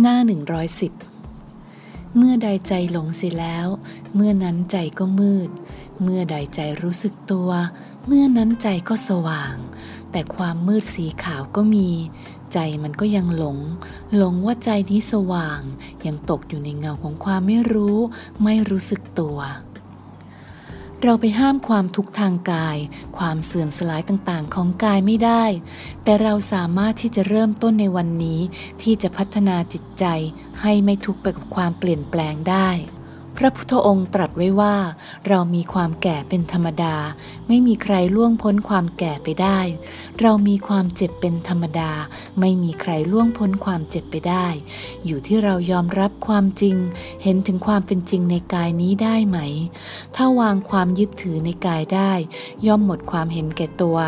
หน้า 110 เมื่อใดใจหลงเสียแล้ว เมื่อนั้นใจก็มืด เมื่อใดใจรู้สึกตัว เมื่อนั้นใจก็สว่าง แต่ความมืดสีขาวก็มี ใจมันก็ยังหลง หลงว่าใจนี้สว่าง ยังตกอยู่ในเงาของความไม่รู้ ไม่รู้สึกตัว เราไปห้ามความทุกข์ทางกาย ความเสื่อมสลายต่างๆ ของกายไม่ได้ แต่เราสามารถที่จะเริ่มต้นในวันนี้ที่จะพัฒนาจิตใจให้ไม่ทุกข์ไปกับความเปลี่ยนแปลงได้ พระพุทธองค์ตรัสไว้ว่า เรามีความแก่เป็นธรรมดา ไม่มีใครล่วงพ้นความแก่ไปได้ เรามีความเจ็บเป็นธรรมดา ไม่มีใครล่วงพ้นความเจ็บไปได้ อยู่ที่เรายอมรับความจริง เห็นถึงความเป็นจริงในกายนี้ได้ไหม ถ้าวางความยึดถือในกายได้ ย่อมหมดความเห็นแก่ตัว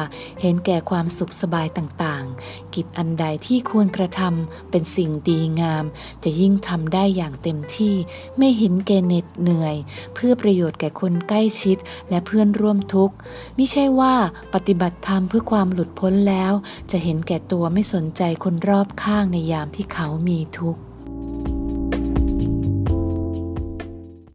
เห็นแก่ความสุขสบายต่างๆ กิจอันใดที่ควรกระทำเป็นสิ่งดีงาม จะยิ่งทำได้อย่างเต็มที่ไม่เห็นแก่เหน็ดเหนื่อย เพื่อประโยชน์แก่คนใกล้ชิดและเพื่อนร่วมทุกข์ไม่ใช่ว่าปฏิบัติธรรมเพื่อความหลุดพ้นแล้ว จะเห็นแก่ตัวไม่สนใจคนรอบข้างในยามที่เขามีทุกข์